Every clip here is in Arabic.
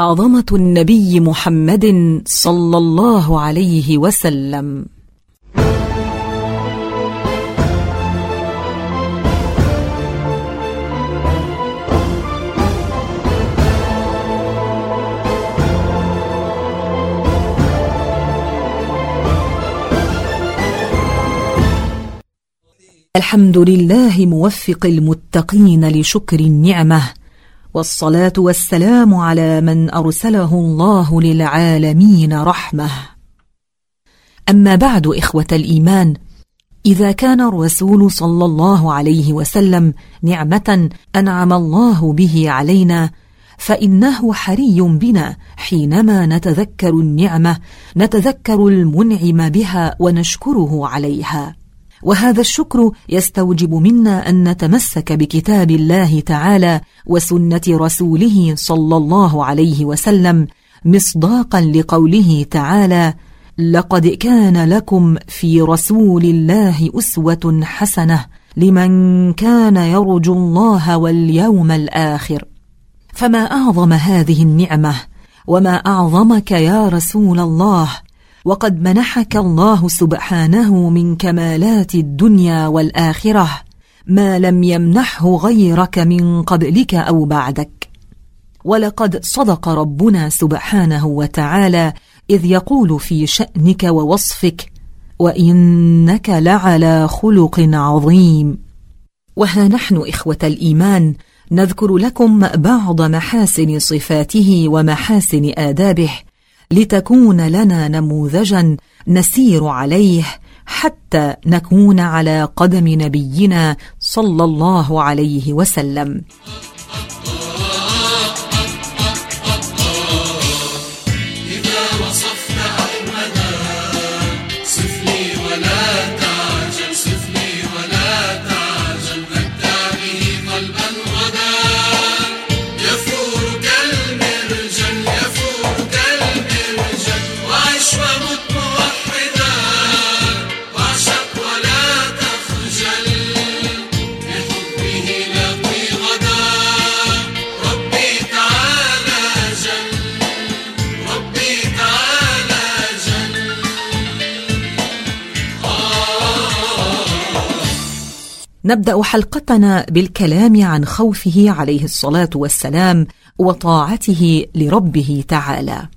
عظمه النبي محمد صلى الله عليه وسلم. الحمد لله موفق المتقين لشكر النعمة. والصلاة والسلام على من أرسله الله للعالمين رحمة. أما بعد إخوة الإيمان إذا كان الرسول صلى الله عليه وسلم نعمة أنعم الله به علينا فإنه حري بنا حينما نتذكر النعمة نتذكر المنعم بها ونشكره عليها. وهذا الشكر يستوجب منا أن نتمسك بكتاب الله تعالى وسنة رسوله صلى الله عليه وسلم مصداقا لقوله تعالى لقد كان لكم في رسول الله أسوة حسنة لمن كان يرجو الله واليوم الآخر. فما أعظم هذه النعمة؟ وما أعظمك يا رسول الله؟ وقد منحك الله سبحانه من كمالات الدنيا والآخرة ما لم يمنحه غيرك من قبلك أو بعدك. ولقد صدق ربنا سبحانه وتعالى إذ يقول في شأنك ووصفك وإنك لعلى خلق عظيم. وها نحن إخوة الإيمان نذكر لكم بعض محاسن صفاته ومحاسن آدابه لتكون لنا نموذجا نسير عليه حتى نكون على قدم نبينا صلى الله عليه وسلم. نبدأ حلقتنا بالكلام عن خوفه عليه الصلاة والسلام وطاعته لربه تعالى.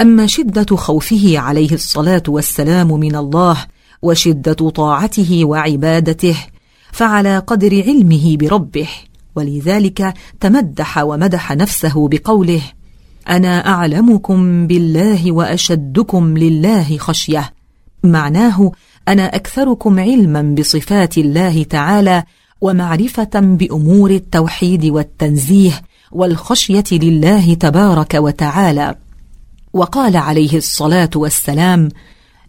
أما شدة خوفه عليه الصلاة والسلام من الله وشدة طاعته وعبادته فعلى قدر علمه بربه ولذلك تمدح ومدح نفسه بقوله أنا أعلمكم بالله وأشدكم لله خشية. معناه أنا أكثركم علما بصفات الله تعالى ومعرفة بأمور التوحيد والتنزيه والخشية لله تبارك وتعالى. وقال عليه الصلاة والسلام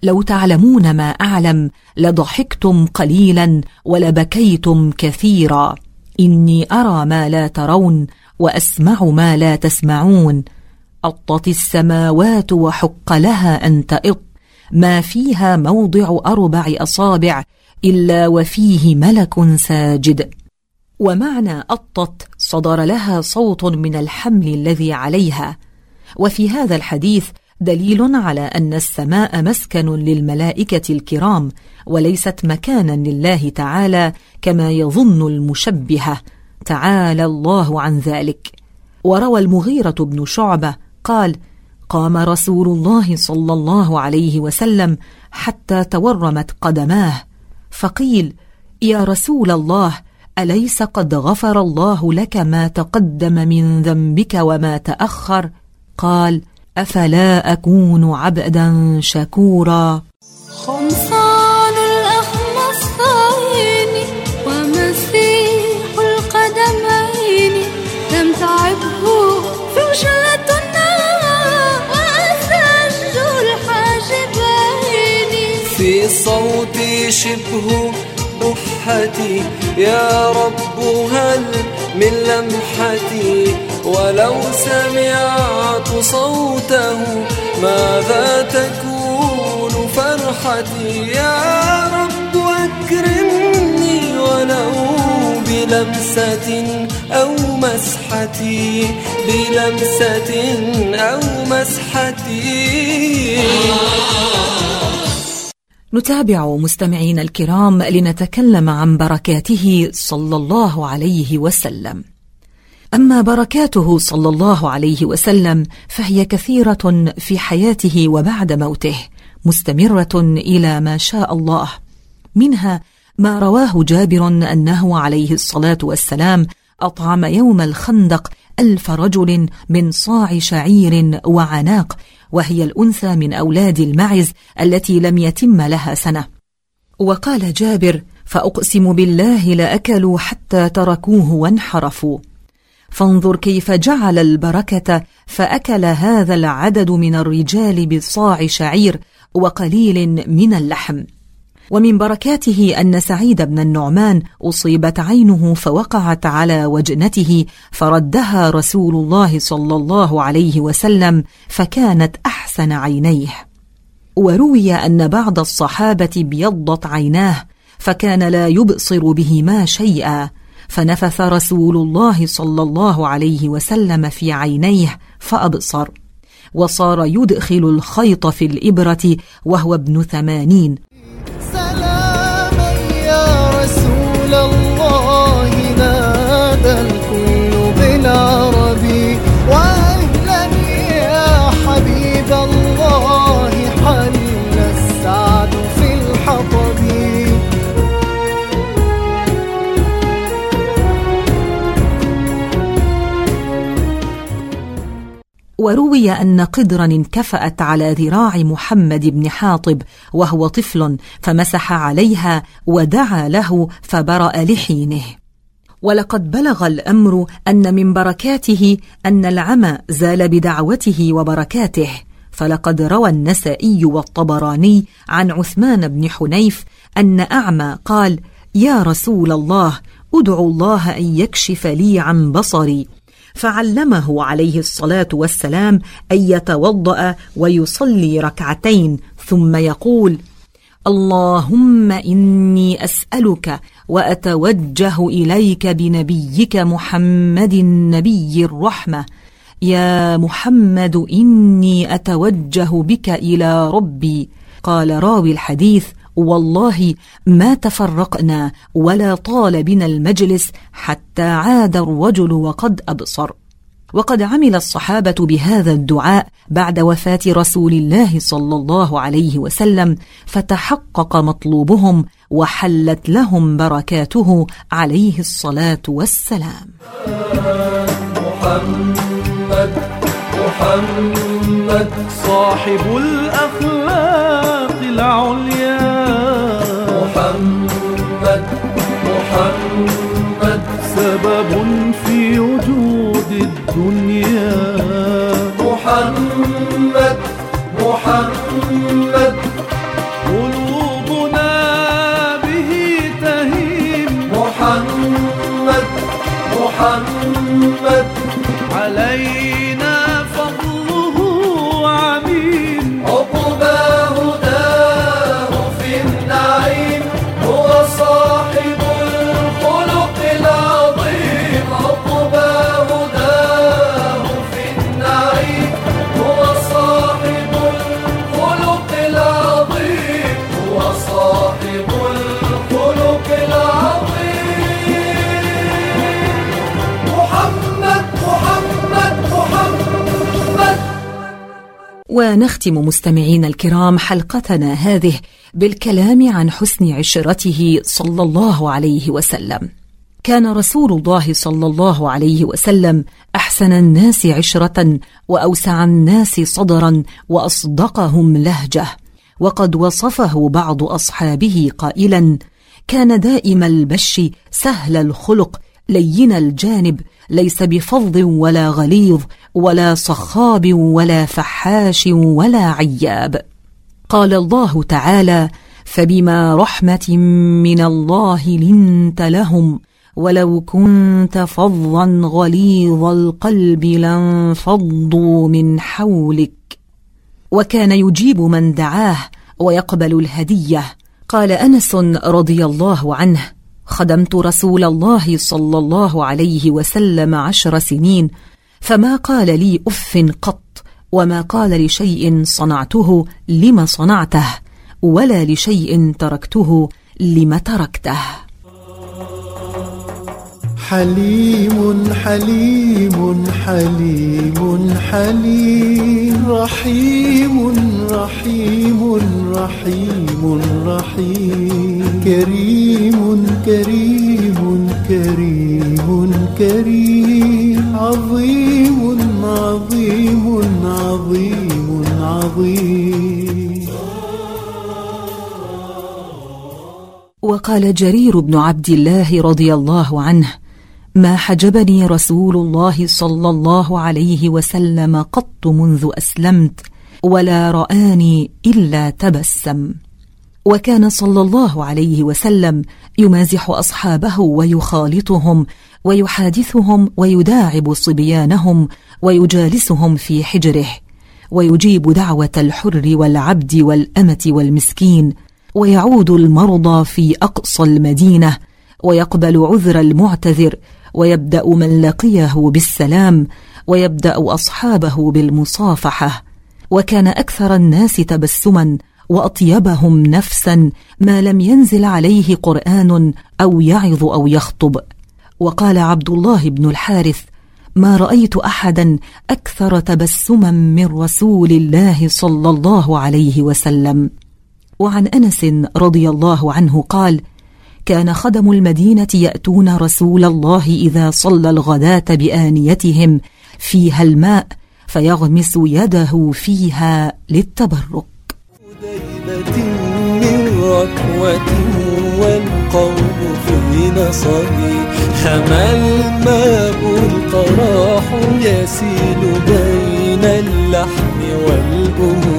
لو تعلمون ما أعلم لضحكتم قليلا ولبكيتم كثيرا. إني أرى ما لا ترون وأسمع ما لا تسمعون. أطت السماوات وحق لها أن تئط ما فيها موضع أربع أصابع إلا وفيه ملك ساجد. ومعنى أطت صدر لها صوت من الحمل الذي عليها. وفي هذا الحديث دليل على أن السماء مسكن للملائكة الكرام وليست مكانا لله تعالى كما يظن المشبهة تعالى الله عن ذلك. وروى المغيرة بن شعبة قال قام رسول الله صلى الله عليه وسلم حتى تورمت قدماه فقيل يا رسول الله أليس قد غفر الله لك ما تقدم من ذنبك وما تاخر قال أفلا أكون عبدا شكورا. خمسان شبه بحتي يا رب هل من لمحتي؟ ولو سمعت صوته ماذا تكون فرحتي؟ يا رب أكرمني ولو بلمسة أو مسحة بلمسة أو مسحة نتابع مستمعين الكرام لنتكلم عن بركاته صلى الله عليه وسلم. أما بركاته صلى الله عليه وسلم فهي كثيرة في حياته وبعد موته مستمرة إلى ما شاء الله. منها ما رواه جابر أنه عليه الصلاة والسلام أطعم يوم الخندق ألف رجل من صاع شعير وعناق وهي الأنثى من أولاد المعز التي لم يتم لها سنة. وقال جابر فأقسم بالله لأكلوا حتى تركوه وانحرفوا. فانظر كيف جعل البركة فأكل هذا العدد من الرجال بصاع شعير وقليل من اللحم. ومن بركاته أن سعيد بن النعمان أصيبت عينه فوقعت على وجنته فردها رسول الله صلى الله عليه وسلم فكانت أحسن عينيه. وروي أن بعض الصحابة بيضت عيناه فكان لا يبصر بهما شيئا فنفث رسول الله صلى الله عليه وسلم في عينيه فأبصر وصار يدخل الخيط في الإبرة وهو ابن ثمانين وروي أن قدرا انكفأت على ذراع محمد بن حاطب وهو طفل فمسح عليها ودعا له فبرأ لحينه. ولقد بلغ الأمر أن من بركاته أن العمى زال بدعوته وبركاته. فلقد روى النسائي والطبراني عن عثمان بن حنيف أن أعمى قال يا رسول الله أدعو الله أن يكشف لي عن بصري. فعلمه عليه الصلاة والسلام أن يتوضأ ويصلي ركعتين ثم يقول اللهم إني أسألك وأتوجه إليك بنبيك محمد نبي الرحمة. يا محمد إني أتوجه بك إلى ربي. قال راوي الحديث والله ما تفرقنا ولا طال بنا المجلس حتى عاد الرجل وقد أبصر. وقد عمل الصحابة بهذا الدعاء بعد وفاة رسول الله صلى الله عليه وسلم فتحقق مطلوبهم وحلت لهم بركاته عليه الصلاة والسلام. محمد محمد صاحب الأخلاق العليا. سبب في وجود الدنيا. محمد محمد. قلوبنا به تهيم. محمد محمد. ونختم مستمعين الكرام حلقتنا هذه بالكلام عن حسن عشرته صلى الله عليه وسلم. كان رسول الله صلى الله عليه وسلم أحسن الناس عشرة وأوسع الناس صدرا وأصدقهم لهجة. وقد وصفه بعض أصحابه قائلا كان دائم البش سهل الخلق لين الجانب ليس بفظ ولا غليظ ولا صخاب ولا فحاش ولا عياب. قال الله تعالى فبما رحمة من الله لنت لهم ولو كنت فظا غليظ القلب لانفضوا من حولك. وكان يجيب من دعاه ويقبل الهدية. قال أنس رضي الله عنه خدمت رسول الله صلى الله عليه وسلم عشر سنين فما قال لي أف قط وما قال لشيء صنعته لم صنعته ولا لشيء تركته لم تركته. حليم حليم حليم حليم رحيم رحيم رحيم رحيم كريم كريم كريم كريم عظيم عظيم عظيم عظيم. وقال جرير بن عبد الله رضي الله عنه ما حجبني رسول الله صلى الله عليه وسلم قط منذ أسلمت ولا رآني إلا تبسم. وكان صلى الله عليه وسلم يمازح أصحابه ويخالطهم ويحادثهم ويداعب صبيانهم ويجالسهم في حجره ويجيب دعوة الحر والعبد والأمة والمسكين ويعود المرضى في أقصى المدينة ويقبل عذر المعتذر ويبدأ من لقيه بالسلام ويبدأ أصحابه بالمصافحة. وكان أكثر الناس تبسما وأطيبهم نفسا ما لم ينزل عليه قرآن أو يعظ أو يخطب. وقال عبد الله بن الحارث ما رأيت احدا أكثر تبسما من رسول الله صلى الله عليه وسلم. وعن أنس رضي الله عنه قال كان خدم المدينة يأتون رسول الله إذا صلى الغداة بآنيتهم فيها الماء فيغمس يده فيها للتبرك. من ركوة والقوم في نصبي حمى الماء القراح يسيل بين اللحم والأهب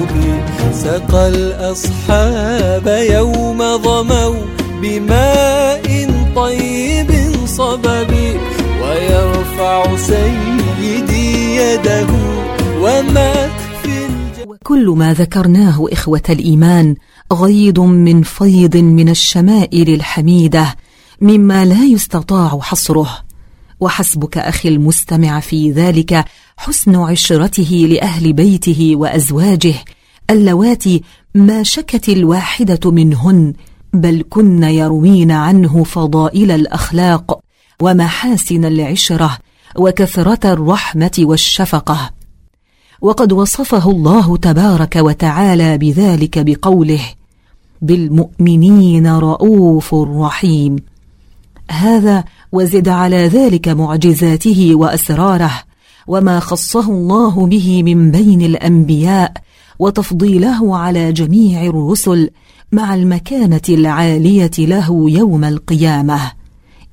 سقى الأصحاب يوم ظموا بماء طيب صبب. ويرفع سيدي يده وما وكل ما ذكرناه إخوة الإيمان غيض من فيض من الشمائل الحميدة. مما لا يستطاع حصره. وحسبك أخي المستمع في ذلك حسن عشرته لأهل بيته وأزواجه. اللواتي ما شكت الواحدة منهن بل كن يروين عنه فضائل الأخلاق ومحاسن العشرة وكثرة الرحمة والشفقة. وقد وصفه الله تبارك وتعالى بذلك بقوله بالمؤمنين رؤوف رحيم. هذا وزد على ذلك معجزاته وأسراره وما خصه الله به من بين الأنبياء وتفضيله على جميع الرسل مع المكانة العالية له يوم القيامة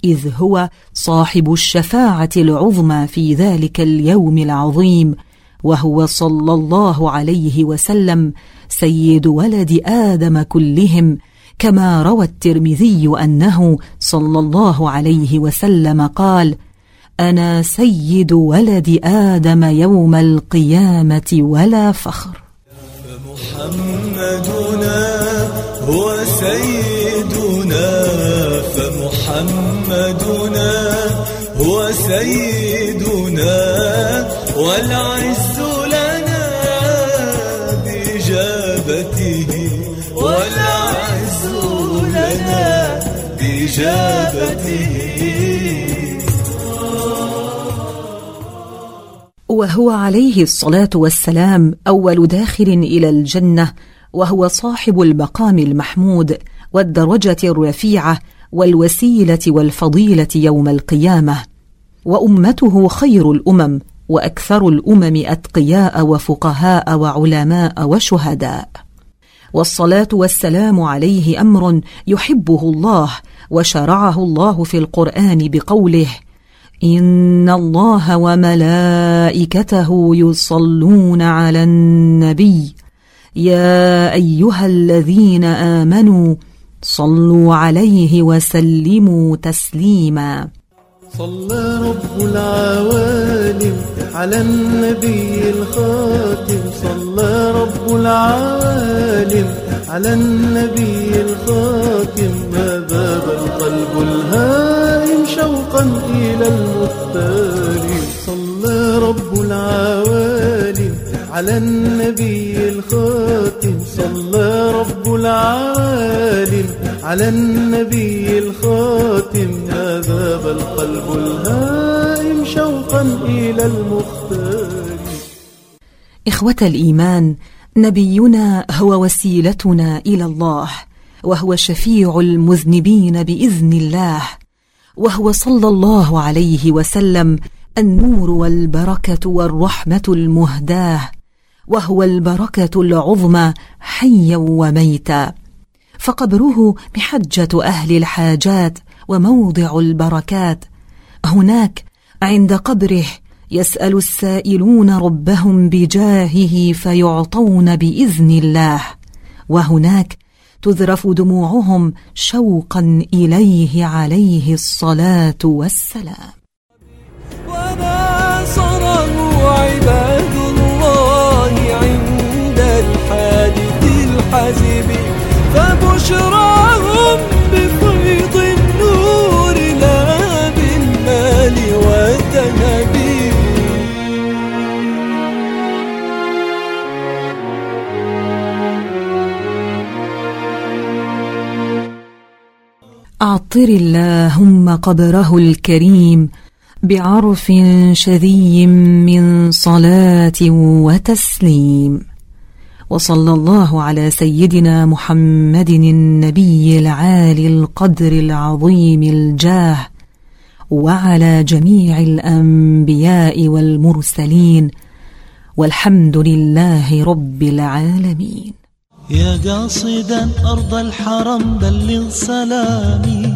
إذ هو صاحب الشفاعة العظمى في ذلك اليوم العظيم وهو صلى الله عليه وسلم سيد ولد آدم كلهم كما روى الترمذي أنه صلى الله عليه وسلم قال أنا سيد ولد آدم يوم القيامة ولا فخر. فمحمدنا هو سيدنا فمحمدنا هو سيدنا والعز بإجابته وهو عليه الصلاة والسلام أول داخل إلى الجنة وهو صاحب المقام المحمود والدرجة الرفيعة والوسيلة والفضيلة يوم القيامة. وأمته خير الأمم وأكثر الأمم أتقياء وفقهاء وعلماء وشهداء. والصلاة والسلام عليه أمر يحبه الله وشرعه الله في القرآن بقوله ان الله وملائكته يصلون على النبي يا ايها الذين امنوا صلوا عليه وسلموا تسليما صلى رب العوالم على النبي الخاتم. صلى رب العوالم على النبي الخاتم ما باب القلب الهائم شوقا إلى المختار. صلى رب العوالم على النبي الخاتم. صلى رب العوالم على النبي الخاتم. ما ذاب القلب الهائم شوقا إلى المختار. إخوة الإيمان نبينا هو وسيلتنا إلى الله وهو شفيع المذنبين بإذن الله وهو صلى الله عليه وسلم النور والبركة والرحمة المهداه وهو البركة العظمى حيا وميتا. فقبره محجة أهل الحاجات وموضع البركات هناك عند قبره يسأل السائلون ربهم بجاهه فيعطون بإذن الله. وهناك تذرف دموعهم شوقا إليه عليه الصلاة والسلام. وناصره عباد الله عند الحادث الحزب فبشراهم أعطر اللهم قبره الكريم بعرف شذي من صلاة وتسليم. وصلى الله على سيدنا محمد النبي العالي القدر العظيم الجاه وعلى جميع الأنبياء والمرسلين والحمد لله رب العالمين. يا قاصدا أرض الحرم بلغ سلامي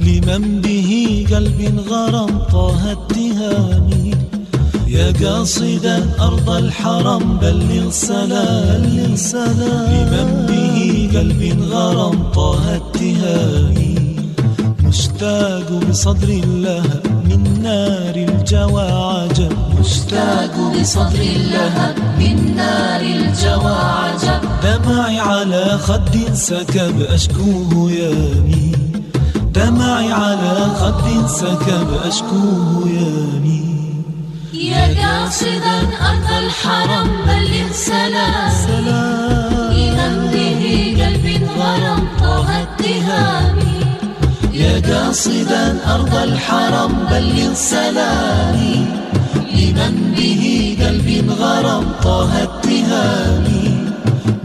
لمن به قلب غرم طه التهامي يا قاصدا أرض الحرم بلغ سلامي لمن به قلب غرم طه التهامي مشتاق بصدر اللهب من نار الجوى عجب مشتاق بصدر اللهب من نار الجوى عجب دمعي على خد سكب أشكوه يامي دمعي على خد سكب أشكوه يامي يا قاصدا أرض الحرم بلغ سلام. لمن به قلب غرم طه اتهامي يا قاصدا أرض الحرم بلغ سلامي لمن به قلب غرم طه اتهامي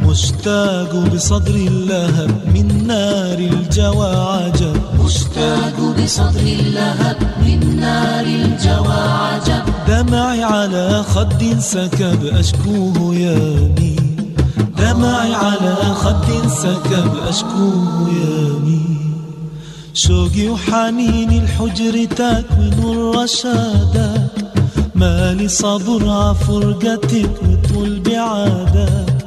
مشتاق بصدر اللهب من نار الجوى عجب مشتاق بصدر اللهب من نار الجوى عجب دمعي على خد سكب أشكوه يامي دمعي على خد سكب أشكوه يامي شوقي وحنيني الحجر تكوين الرشادك مالي صبر عفرقتك وطول بعادك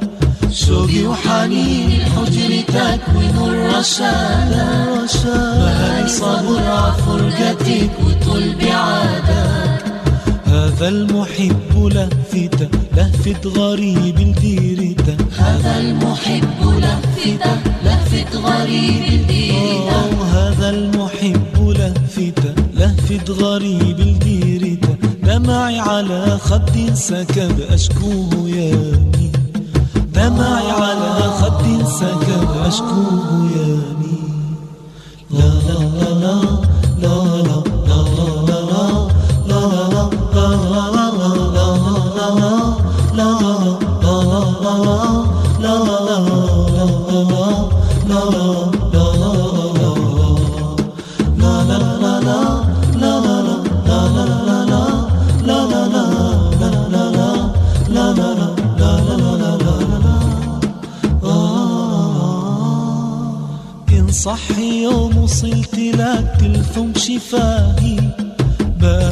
شوقي وحنيني الحجر تكوين الرشادك مالي صبر عفرقتك وطول بعادك هذا المحب لفتة لهفة غريب الديرته هذا المحب لفتة لفت غريب الديرة أو هذا المحب لفتة لهفة غريب الديرته دمعي على خد سكب أشكوه يامي دمعي على خد سكب أشكوه يامي لا لا لا لا.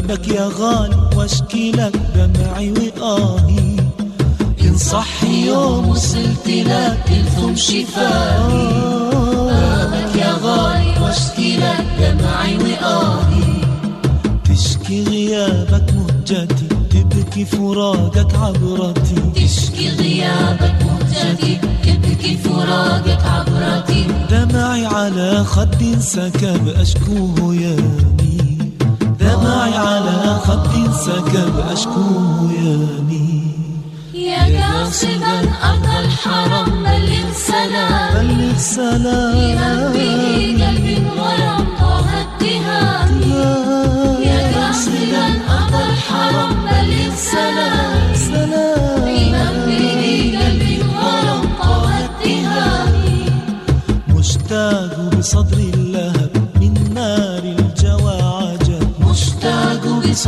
بابك يا غالي واشكي لك دمعي وآهي إن يوم وصلت لك تلثم شفاهي بابك يا غالي واشكي لك دمعي وآهي تشكي غيابك مهجتي تبكي فراقك عبرتي. تشكي غيابك مهجتي تبكي فراقك عبرتي. دمعي على خد سكب أشكوه يامي دمعي على خد سكب أشكو هيامي يا قاصدا أرض الحرم بلغ سلام. بلغ سلام.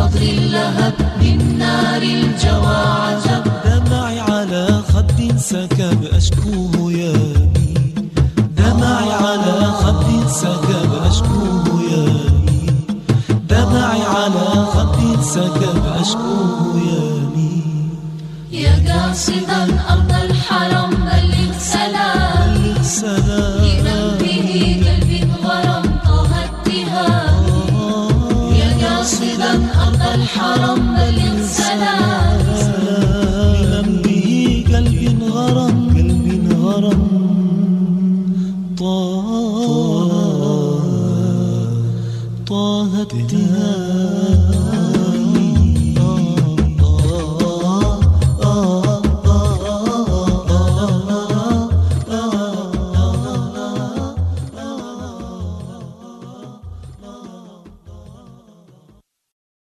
بصدر اللهب من نار الجوى عجب دمعي على خد سكب أشكو هيامي دمعي على خد سكب أشكو هيامي دمعي على خد سكب أشكو هيامي يا قاصدا